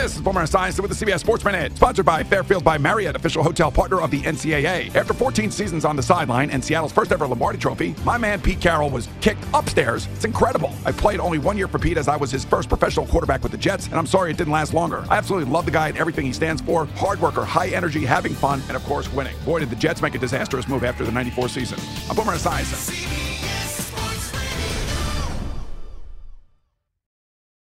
This is Boomer Esiason with the CBS Sports Minute, sponsored by Fairfield by Marriott, official hotel partner of the NCAA. After 14 seasons on the sideline and Seattle's first ever Lombardi Trophy, my man Pete Carroll was kicked upstairs. It's incredible. I played only one year for Pete as I was his first professional quarterback with the Jets, and I'm sorry it didn't last longer. I absolutely love the guy and everything he stands for. Hard worker, high energy, having fun, and of course winning. Boy, did the Jets make a disastrous move after the 94 season. I'm Boomer Esiason.